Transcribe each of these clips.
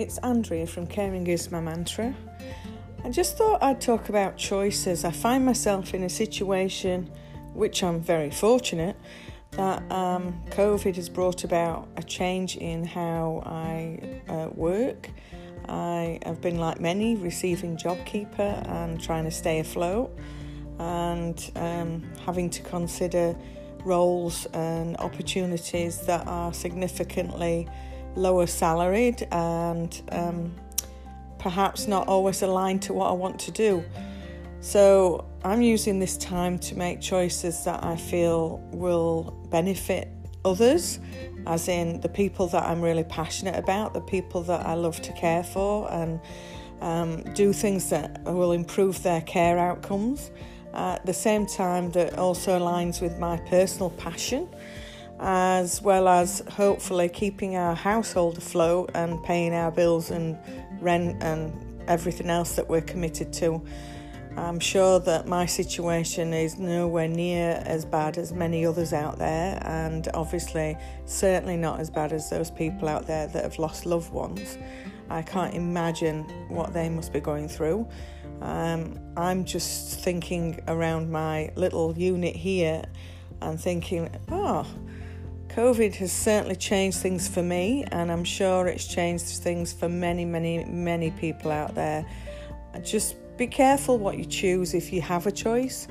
it's Andrea from Caring is My Mantra. I just thought I'd talk about choices. I find myself in a situation, which I'm very fortunate, that um, COVID has brought about a change in how I uh, work. I have been, like many, receiving JobKeeper and trying to stay afloat and um, having to consider roles and opportunities that are significantly lower salaried and um, perhaps not always aligned to what I want to do. So I'm using this time to make choices that I feel will benefit others, as in the people that I'm really passionate about, the people that I love to care for, and um, do things that will improve their care outcomes. Uh, at the same time, that also aligns with my personal passion as well as hopefully keeping our household afloat and paying our bills and rent and everything else that we're committed to. I'm sure that my situation is nowhere near as bad as many others out there, and obviously, certainly not as bad as those people out there that have lost loved ones. I can't imagine what they must be going through. Um, I'm just thinking around my little unit here and thinking, oh, COVID has certainly changed things for me, and I'm sure it's changed things for many, many, many people out there. Just be careful what you choose if you have a choice.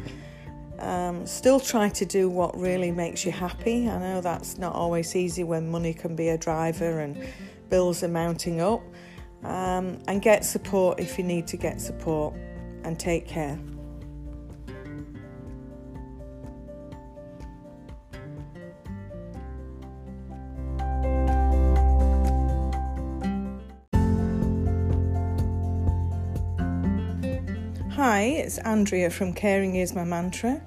Um, still try to do what really makes you happy. I know that's not always easy when money can be a driver and bills are mounting up. Um, and get support if you need to get support, and take care. Hi, it's Andrea from Caring is My Mantra.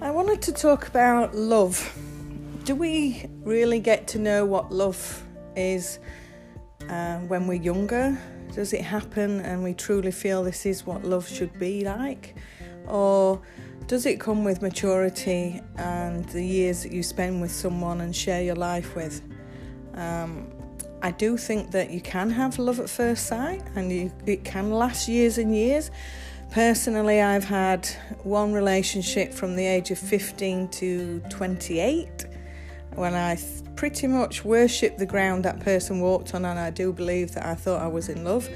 I wanted to talk about love. Do we really get to know what love is uh, when we're younger? Does it happen and we truly feel this is what love should be like? Or does it come with maturity and the years that you spend with someone and share your life with? Um, I do think that you can have love at first sight and you, it can last years and years. Personally, I've had one relationship from the age of 15 to 28 when I pretty much worshipped the ground that person walked on, and I do believe that I thought I was in love.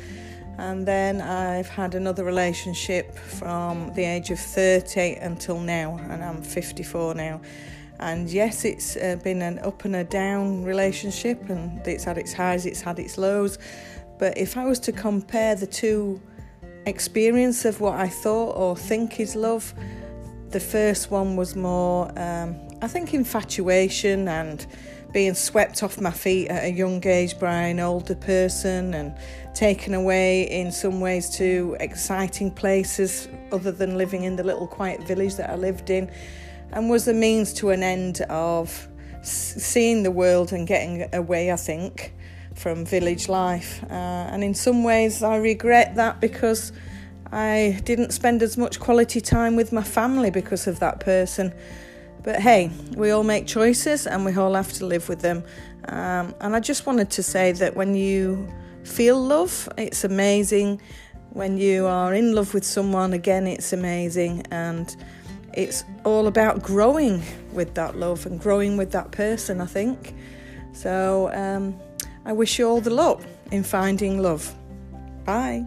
And then I've had another relationship from the age of 30 until now, and I'm 54 now. And yes, it's uh, been an up and a down relationship, and it's had its highs, it's had its lows. But if I was to compare the two experience of what I thought or think is love. The first one was more, um, I think, infatuation and being swept off my feet at a young age by an older person and taken away in some ways to exciting places other than living in the little quiet village that I lived in, and was the means to an end of seeing the world and getting away, I think from village life. Uh, and in some ways, I regret that because I didn't spend as much quality time with my family because of that person. But hey, we all make choices and we all have to live with them. Um, and I just wanted to say that when you feel love, it's amazing. When you are in love with someone, again, it's amazing. And it's all about growing with that love and growing with that person, I think. So, um, I wish you all the luck in finding love. Bye.